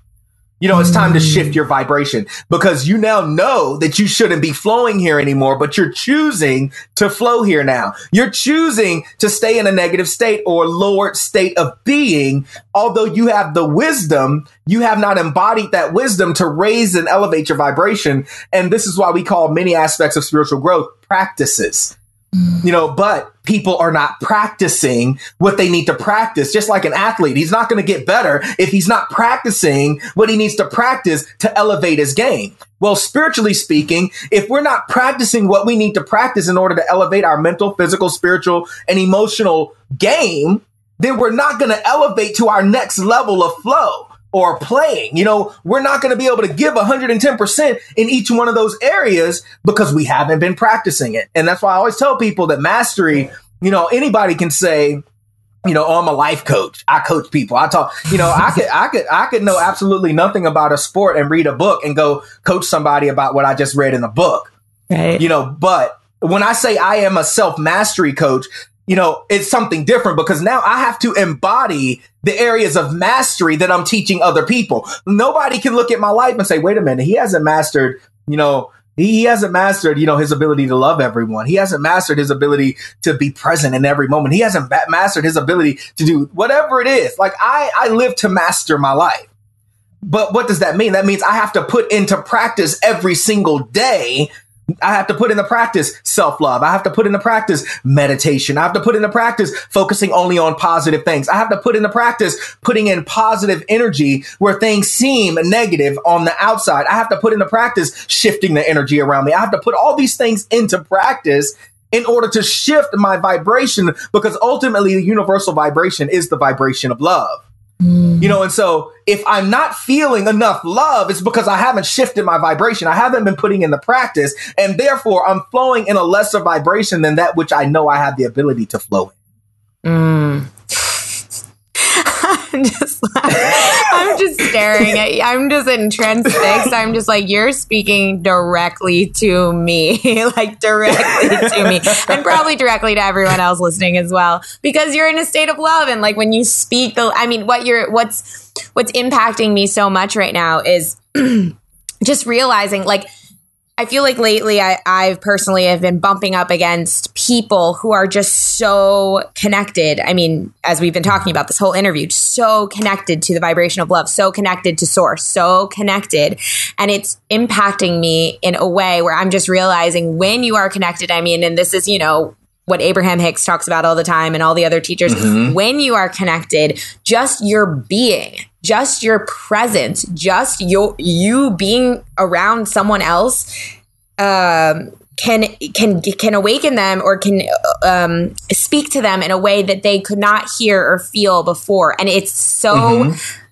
You know, it's time to shift your vibration because you now know that you shouldn't be flowing here anymore, but you're choosing to flow here now. You're choosing to stay in a negative state or lowered state of being. Although you have the wisdom, you have not embodied that wisdom to raise and elevate your vibration. And this is why we call many aspects of spiritual growth practices. Mm. You know, but people are not practicing what they need to practice. Just like an athlete, he's not going to get better if he's not practicing what he needs to practice to elevate his game. Well, spiritually speaking, if we're not practicing what we need to practice in order to elevate our mental, physical, spiritual, and emotional game, then we're not going to elevate to our next level of flow or playing. You know, we're not going to be able to give 110% in each one of those areas because we haven't been practicing it. And that's why I always tell people that mastery, you know, anybody can say, you know, oh, I'm a life coach. I coach people. I talk, you know, I could, I could, I could know absolutely nothing about a sport and read a book and go coach somebody about what I just read in a book. Right. You know, but when I say I am a self mastery coach, you know, it's something different because now I have to embody the areas of mastery that I'm teaching other people. Nobody can look at my life and say, wait a minute, he hasn't mastered, you know, he, hasn't mastered, you know, his ability to love everyone. He hasn't mastered his ability to be present in every moment. He hasn't mastered his ability to do whatever it is. Like I, I live to master my life. But what does that mean? That means I have to put into practice every single day I have to put in the practice self love. I have to put in the practice meditation. I have to put in the practice focusing only on positive things. I have to put in the practice putting in positive energy where things seem negative on the outside. I have to put in the practice shifting the energy around me. I have to put all these things into practice in order to shift my vibration because ultimately the universal vibration is the vibration of love. You know, and so if I'm not feeling enough love, it's because I haven't shifted my vibration. I haven't been putting in the practice, and therefore I'm flowing in a lesser vibration than that which I know I have the ability to flow in. Mm. I'm just I'm just staring at you. I'm just transfixed. I'm just like, you're speaking directly to me, like directly to me, and probably directly to everyone else listening as well, because you're in a state of love. And like when you speak, the, I mean, what you're, what's, what's impacting me so much right now is just realizing like, I feel like lately I, I've personally have been bumping up against people who are just so connected. I mean, as we've been talking about this whole interview, so connected to the vibration of love, so connected to source, so connected. And it's impacting me in a way where I'm just realizing when you are connected, I mean, and this is, you know, what Abraham Hicks talks about all the time and all the other teachers. Mm-hmm. When you are connected, just your being just your presence, just your you being around someone else um, can can can awaken them or can um, speak to them in a way that they could not hear or feel before, and it's so. Mm-hmm.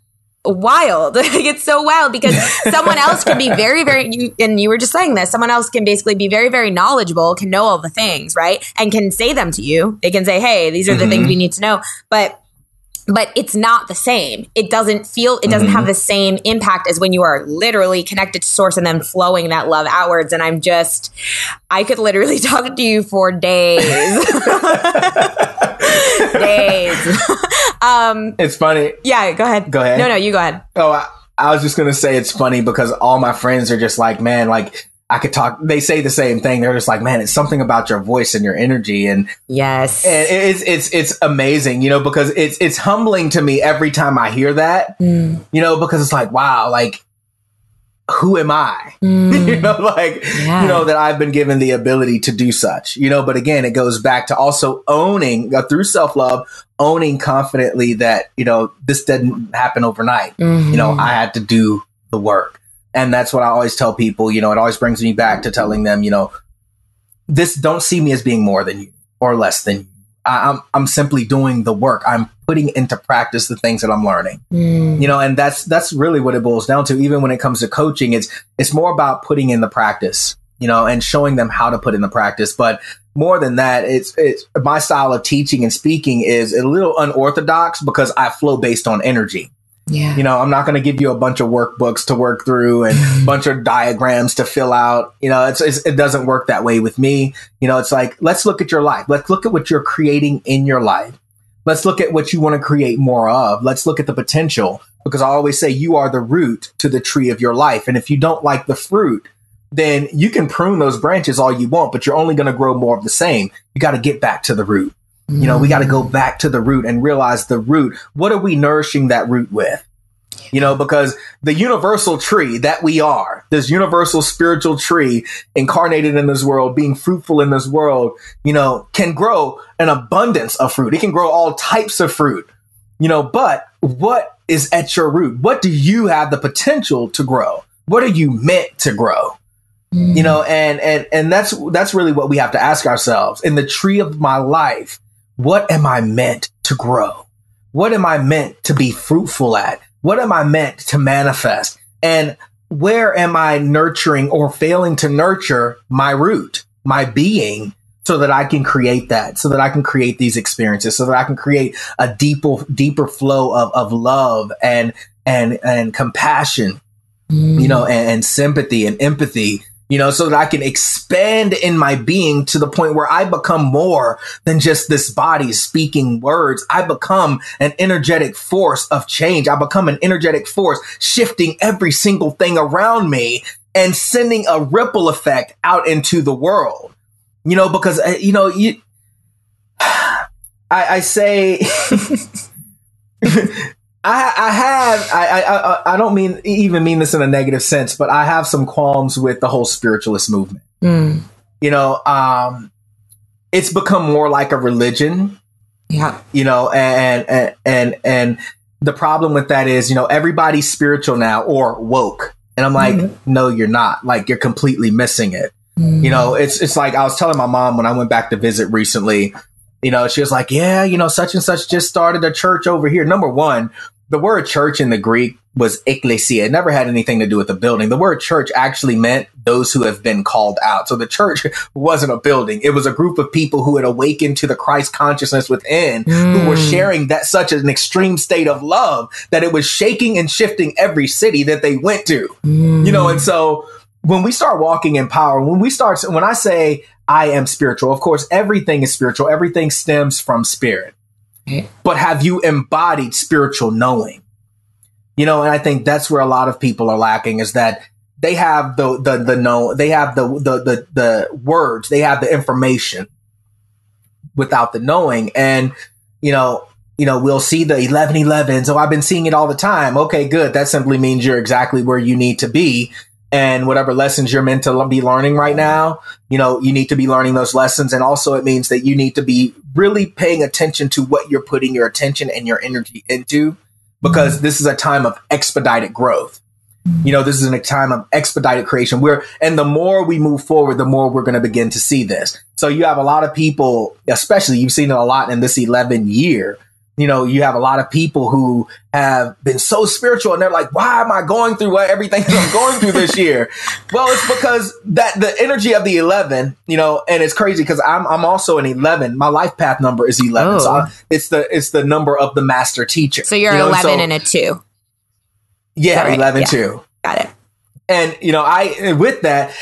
Wild. it's so wild because someone else can be very, very, you, and you were just saying this, someone else can basically be very, very knowledgeable, can know all the things, right? And can say them to you. They can say, hey, these are the mm-hmm. things we need to know. But but it's not the same. It doesn't feel, it doesn't mm-hmm. have the same impact as when you are literally connected to source and then flowing that love outwards. And I'm just, I could literally talk to you for days. days. um, it's funny. Yeah, go ahead. Go ahead. No, no, you go ahead. Oh, I, I was just going to say it's funny because all my friends are just like, man, like, I could talk. They say the same thing. They're just like, man, it's something about your voice and your energy, and yes, and it's it's it's amazing, you know, because it's it's humbling to me every time I hear that, mm. you know, because it's like, wow, like who am I? Mm. you know, like yeah. you know that I've been given the ability to do such, you know. But again, it goes back to also owning uh, through self love, owning confidently that you know this didn't happen overnight. Mm-hmm. You know, I had to do the work. And that's what I always tell people, you know, it always brings me back to telling them, you know, this don't see me as being more than you or less than you. I, am I'm simply doing the work. I'm putting into practice the things that I'm learning. Mm. You know, and that's that's really what it boils down to. Even when it comes to coaching, it's it's more about putting in the practice, you know, and showing them how to put in the practice. But more than that, it's it's my style of teaching and speaking is a little unorthodox because I flow based on energy. Yeah. You know, I'm not going to give you a bunch of workbooks to work through and a bunch of diagrams to fill out. You know, it's, it's, it doesn't work that way with me. You know, it's like, let's look at your life. Let's look at what you're creating in your life. Let's look at what you want to create more of. Let's look at the potential because I always say you are the root to the tree of your life. And if you don't like the fruit, then you can prune those branches all you want, but you're only going to grow more of the same. You got to get back to the root. You know, we got to go mm. back to the root and realize the root. What are we nourishing that root with? You know, because the universal tree that we are, this universal spiritual tree incarnated in this world, being fruitful in this world, you know, can grow an abundance of fruit. It can grow all types of fruit, you know, but what is at your root? What do you have the potential to grow? What are you meant to grow? Mm. You know, and, and, and that's, that's really what we have to ask ourselves in the tree of my life what am I meant to grow? What am I meant to be fruitful at? What am I meant to manifest? And where am I nurturing or failing to nurture my root, my being, so that I can create that, so that I can create these experiences, so that I can create a deeper, deeper flow of, of love and, and, and compassion, mm. you know, and, and sympathy and empathy you know, so that I can expand in my being to the point where I become more than just this body speaking words. I become an energetic force of change. I become an energetic force shifting every single thing around me and sending a ripple effect out into the world. You know, because, uh, you know, you, I, I say, I, I have I, I I don't mean even mean this in a negative sense, but I have some qualms with the whole spiritualist movement. Mm. You know, um, it's become more like a religion. Yeah. You know, and and and and the problem with that is, you know, everybody's spiritual now or woke. And I'm like, mm-hmm. no, you're not. Like you're completely missing it. Mm-hmm. You know, it's it's like I was telling my mom when I went back to visit recently, you know, she was like, yeah, you know, such and such just started a church over here. Number one, the word church in the Greek was ecclesia. It never had anything to do with the building. The word church actually meant those who have been called out. So the church wasn't a building. It was a group of people who had awakened to the Christ consciousness within, mm. who were hmm. sharing that such an extreme state of love that it was shaking and shifting every city that they went to. Mm. You know, and so when we start walking in power, when we start, when I say I am spiritual, of course, everything is spiritual. Everything stems from spirit but have you embodied spiritual knowing? You know, and I think that's where a lot of people are lacking is that they have the the the know they have the the the, the words, they have the information without the knowing. And, you know, you know, we'll see the 1111. So I've been seeing it all the time. Okay, good. That simply means you're exactly where you need to be and whatever lessons you're meant to be learning right now, you know, you need to be learning those lessons. And also it means that you need to be really paying attention to what you're putting your attention and your energy into because mm-hmm. this is a time of expedited growth. You know, this is a time of expedited creation We're, and the more we move forward, the more we're going to begin to see this. So you have a lot of people, especially you've seen it a lot in this 11 year, you know, you have a lot of people who have been so spiritual and they're like, why am I going through what, everything that I'm going through this year? Well, it's because that the energy of the 11, you know, and it's crazy because I'm, I'm also an 11. My life path number is 11. Oh. So I, it's the, it's the number of the master teacher. So you're you know? 11 so, and a two. Yeah, right? 11 yeah. two. Got it. And, you know, I, with that,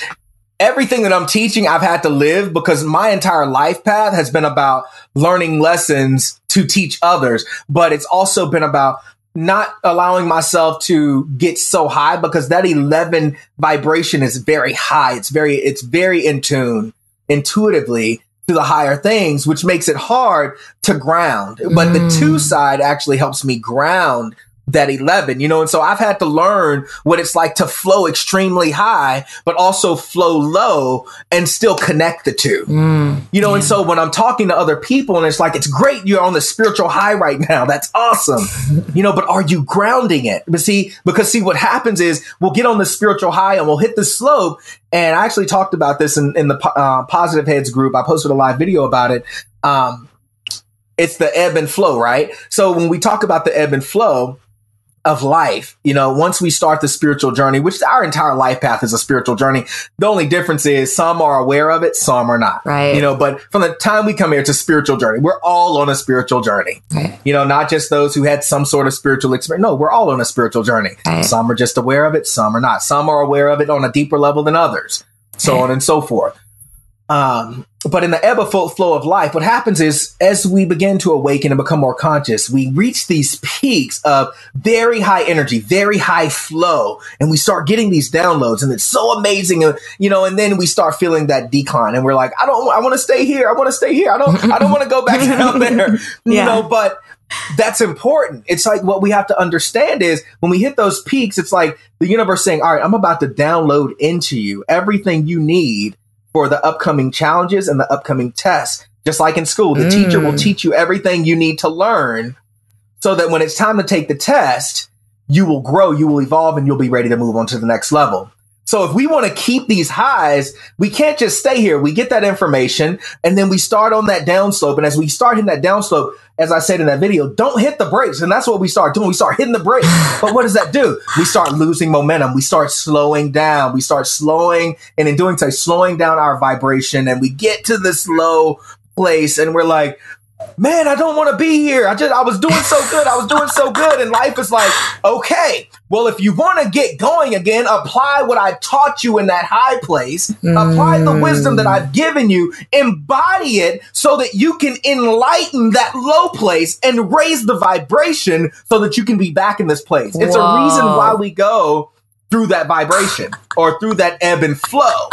everything that I'm teaching, I've had to live because my entire life path has been about learning lessons to teach others, but it's also been about not allowing myself to get so high because that 11 vibration is very high. It's very, it's very in tune intuitively to the higher things, which makes it hard to ground. But mm. the two side actually helps me ground that 11, you know, and so I've had to learn what it's like to flow extremely high, but also flow low and still connect the two, mm, you know, yeah. and so when I'm talking to other people and it's like, it's great you're on the spiritual high right now. That's awesome, you know, but are you grounding it? But see, because see, what happens is we'll get on the spiritual high and we'll hit the slope. And I actually talked about this in, in the uh, positive heads group. I posted a live video about it. Um, it's the ebb and flow, right? So when we talk about the ebb and flow, of life, you know, once we start the spiritual journey, which our entire life path is a spiritual journey, the only difference is some are aware of it, some are not. Right. You know, but from the time we come here to spiritual journey, we're all on a spiritual journey. Right. You know, not just those who had some sort of spiritual experience. No, we're all on a spiritual journey. Right. Some are just aware of it, some are not. Some are aware of it on a deeper level than others, so right. on and so forth. Um, but in the ebb and flow of life, what happens is as we begin to awaken and become more conscious, we reach these peaks of very high energy, very high flow, and we start getting these downloads, and it's so amazing, uh, you know. And then we start feeling that decline, and we're like, I don't, I want to stay here, I want to stay here, I don't, I don't want to go back down there, you yeah. know. But that's important. It's like what we have to understand is when we hit those peaks, it's like the universe saying, All right, I'm about to download into you everything you need for the upcoming challenges and the upcoming tests. Just like in school, the mm. teacher will mm. teach you everything you need to learn so that when it's time to take the test, you will grow, you will evolve, and you'll be ready to move on to the next level. So if we want to keep these highs, we can't just stay here. We get that information and then we start on that downslope. And as we start hitting that downslope, as I said in that video, don't hit the brakes. And that's what we start doing. We start hitting the brakes. But what does that do? We start losing momentum. We start slowing down. We start slowing and in doing so, slowing down our vibration and we get to this low place and we're like, man, I don't want to be here. I just, I was doing so good. I was doing so good. And life is like, okay, well, if you want to get going again, apply what I taught you in that high place, mm. apply the wisdom that I've given you, embody it so that you can enlighten that low place and raise the vibration so that you can be back in this place. Whoa. It's a reason why we go through that vibration or through that ebb and flow.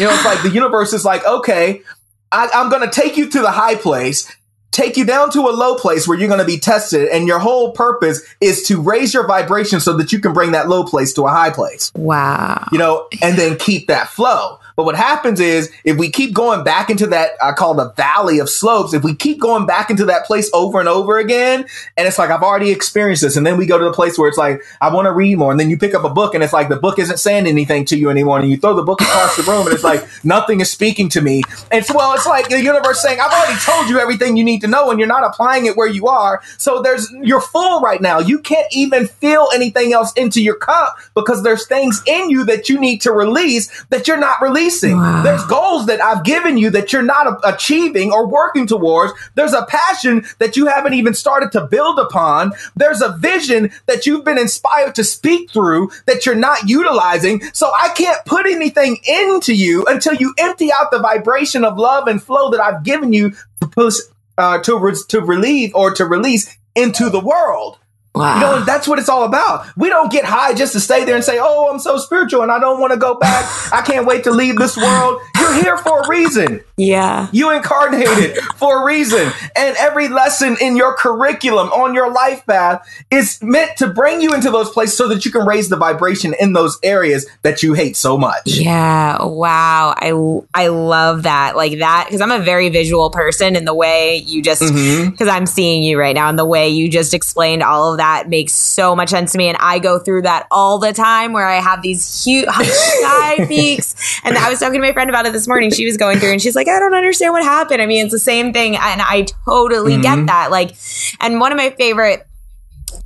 You know, it's like the universe is like, okay, I, I'm going to take you to the high place take you down to a low place where you're going to be tested and your whole purpose is to raise your vibration so that you can bring that low place to a high place. Wow. You know, and then keep that flow. But what happens is if we keep going back into that, I call the valley of slopes, if we keep going back into that place over and over again, and it's like, I've already experienced this. And then we go to the place where it's like, I want to read more. And then you pick up a book and it's like, the book isn't saying anything to you anymore. And you throw the book across the room and it's like, nothing is speaking to me. And so, well, it's like the universe saying, I've already told you everything you need to know and you're not applying it where you are. So there's, you're full right now. You can't even feel anything else into your cup because there's things in you that you need to release that you're not releasing releasing. Wow. There's goals that I've given you that you're not achieving or working towards. There's a passion that you haven't even started to build upon. There's a vision that you've been inspired to speak through that you're not utilizing. So I can't put anything into you until you empty out the vibration of love and flow that I've given you to push, uh, to, re- to relieve or to release into the world. Wow. You know, that's what it's all about. We don't get high just to stay there and say, Oh, I'm so spiritual and I don't want to go back. I can't wait to leave this world. You're here for a reason. Yeah. You incarnated for a reason. And every lesson in your curriculum on your life path is meant to bring you into those places so that you can raise the vibration in those areas that you hate so much. Yeah. Wow. I, I love that. Like that, because I'm a very visual person in the way you just, because mm-hmm. I'm seeing you right now and the way you just explained all of that that makes so much sense to me. And I go through that all the time where I have these huge high peaks And I was talking to my friend about it this morning. She was going through and she's like, I don't understand what happened. I mean, it's the same thing. And I totally mm-hmm. get that. Like, and one of my favorite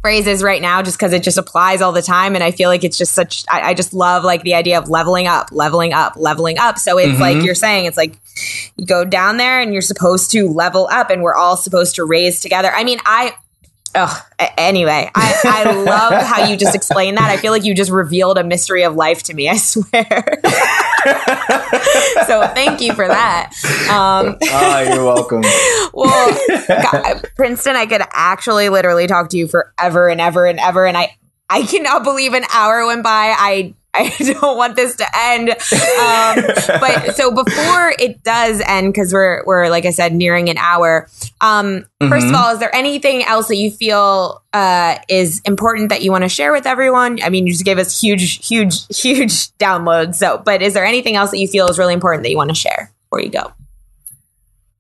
phrases right now just because it just applies all the time and i feel like it's just such I, I, just love like the idea of leveling up leveling up leveling up so it's mm-hmm. like you're saying it's like you go down there and you're supposed to level up and we're all supposed to raise together i mean i Oh, anyway, I, I love how you just explained that. I feel like you just revealed a mystery of life to me. I swear. so thank you for that. Um, oh, you're welcome. well, God, Princeton, I could actually literally talk to you forever and ever and ever, and I I cannot believe an hour went by. I I don't want this to end. Um, but so before it does end, because we're we're like I said, nearing an hour. Um, mm-hmm. First of all, is there anything else that you feel uh, is important that you want to share with everyone? I mean, you just gave us huge, huge, huge downloads. So, but is there anything else that you feel is really important that you want to share before you go?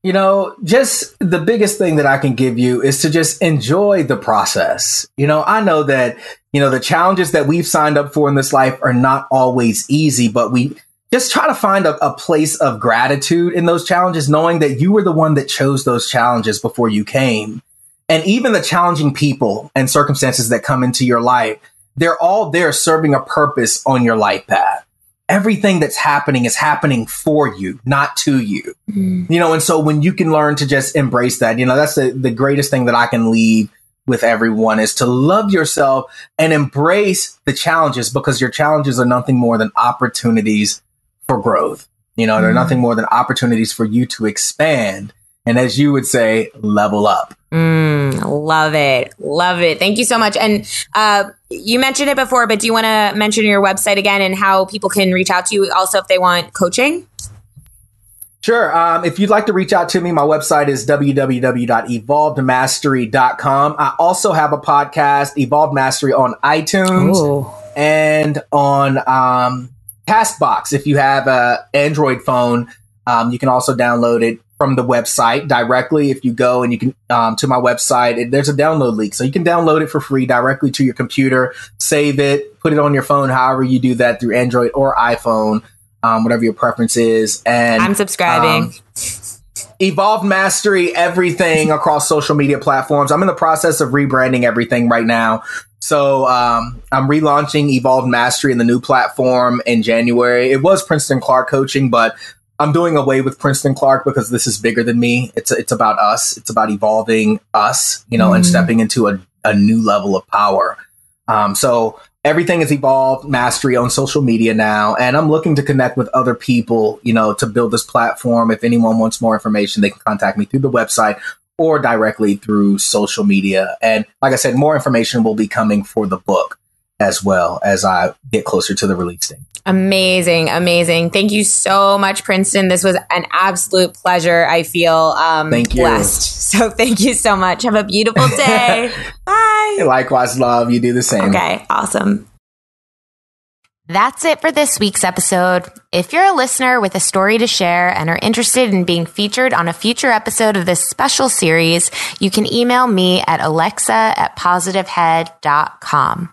You know, just the biggest thing that I can give you is to just enjoy the process. You know, I know that, you know, the challenges that we've signed up for in this life are not always easy, but we just try to find a, a place of gratitude in those challenges, knowing that you were the one that chose those challenges before you came. And even the challenging people and circumstances that come into your life, they're all there serving a purpose on your life path everything that's happening is happening for you, not to you. Mm. You know, and so when you can learn to just embrace that, you know, that's the, the greatest thing that I can leave with everyone is to love yourself and embrace the challenges because your challenges are nothing more than opportunities for growth. You know, they're nothing more than opportunities for you to expand. And as you would say, level up. Mm, love it. Love it. Thank you so much. And uh, you mentioned it before, but do you want to mention your website again and how people can reach out to you also if they want coaching? Sure. Um, if you'd like to reach out to me, my website is www.evolvedmastery.com. I also have a podcast, Evolved Mastery, on iTunes Ooh. and on um, Castbox. If you have an Android phone, um, you can also download it from the website directly. If you go and you can um, to my website, it, there's a download link, so you can download it for free directly to your computer, save it, put it on your phone, however you do that through Android or iPhone, um, whatever your preference is. And I'm subscribing. Um, Evolved Mastery, everything across social media platforms. I'm in the process of rebranding everything right now. So um, I'm relaunching Evolved Mastery in the new platform in January. It was Princeton Clark coaching, but I'm doing away with Princeton Clark because this is bigger than me. It's it's about us. It's about evolving us, you know, mm. and stepping into a, a new level of power. Um, so everything is evolved mastery on social media now, and I'm looking to connect with other people, you know, to build this platform. If anyone wants more information, they can contact me through the website or directly through social media. And like I said, more information will be coming for the book as well as I get closer to the release date. Amazing, amazing. Thank you so much, Princeton. This was an absolute pleasure. I feel um, thank you. blessed. So thank you so much. Have a beautiful day. Bye. Likewise, love. You do the same. Okay, awesome. That's it for this week's episode. If you're a listener with a story to share and are interested in being featured on a future episode of this special series, you can email me at alexa at positivehead.com.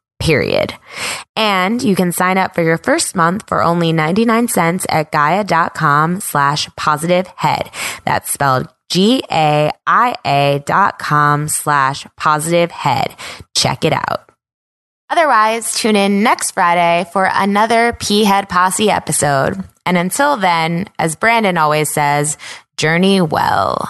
period. And you can sign up for your first month for only 99 cents at gaia.com slash positive head. That's spelled G-A-I-A dot com slash positive head. Check it out. Otherwise, tune in next Friday for another P Head Posse episode. And until then, as Brandon always says, journey well.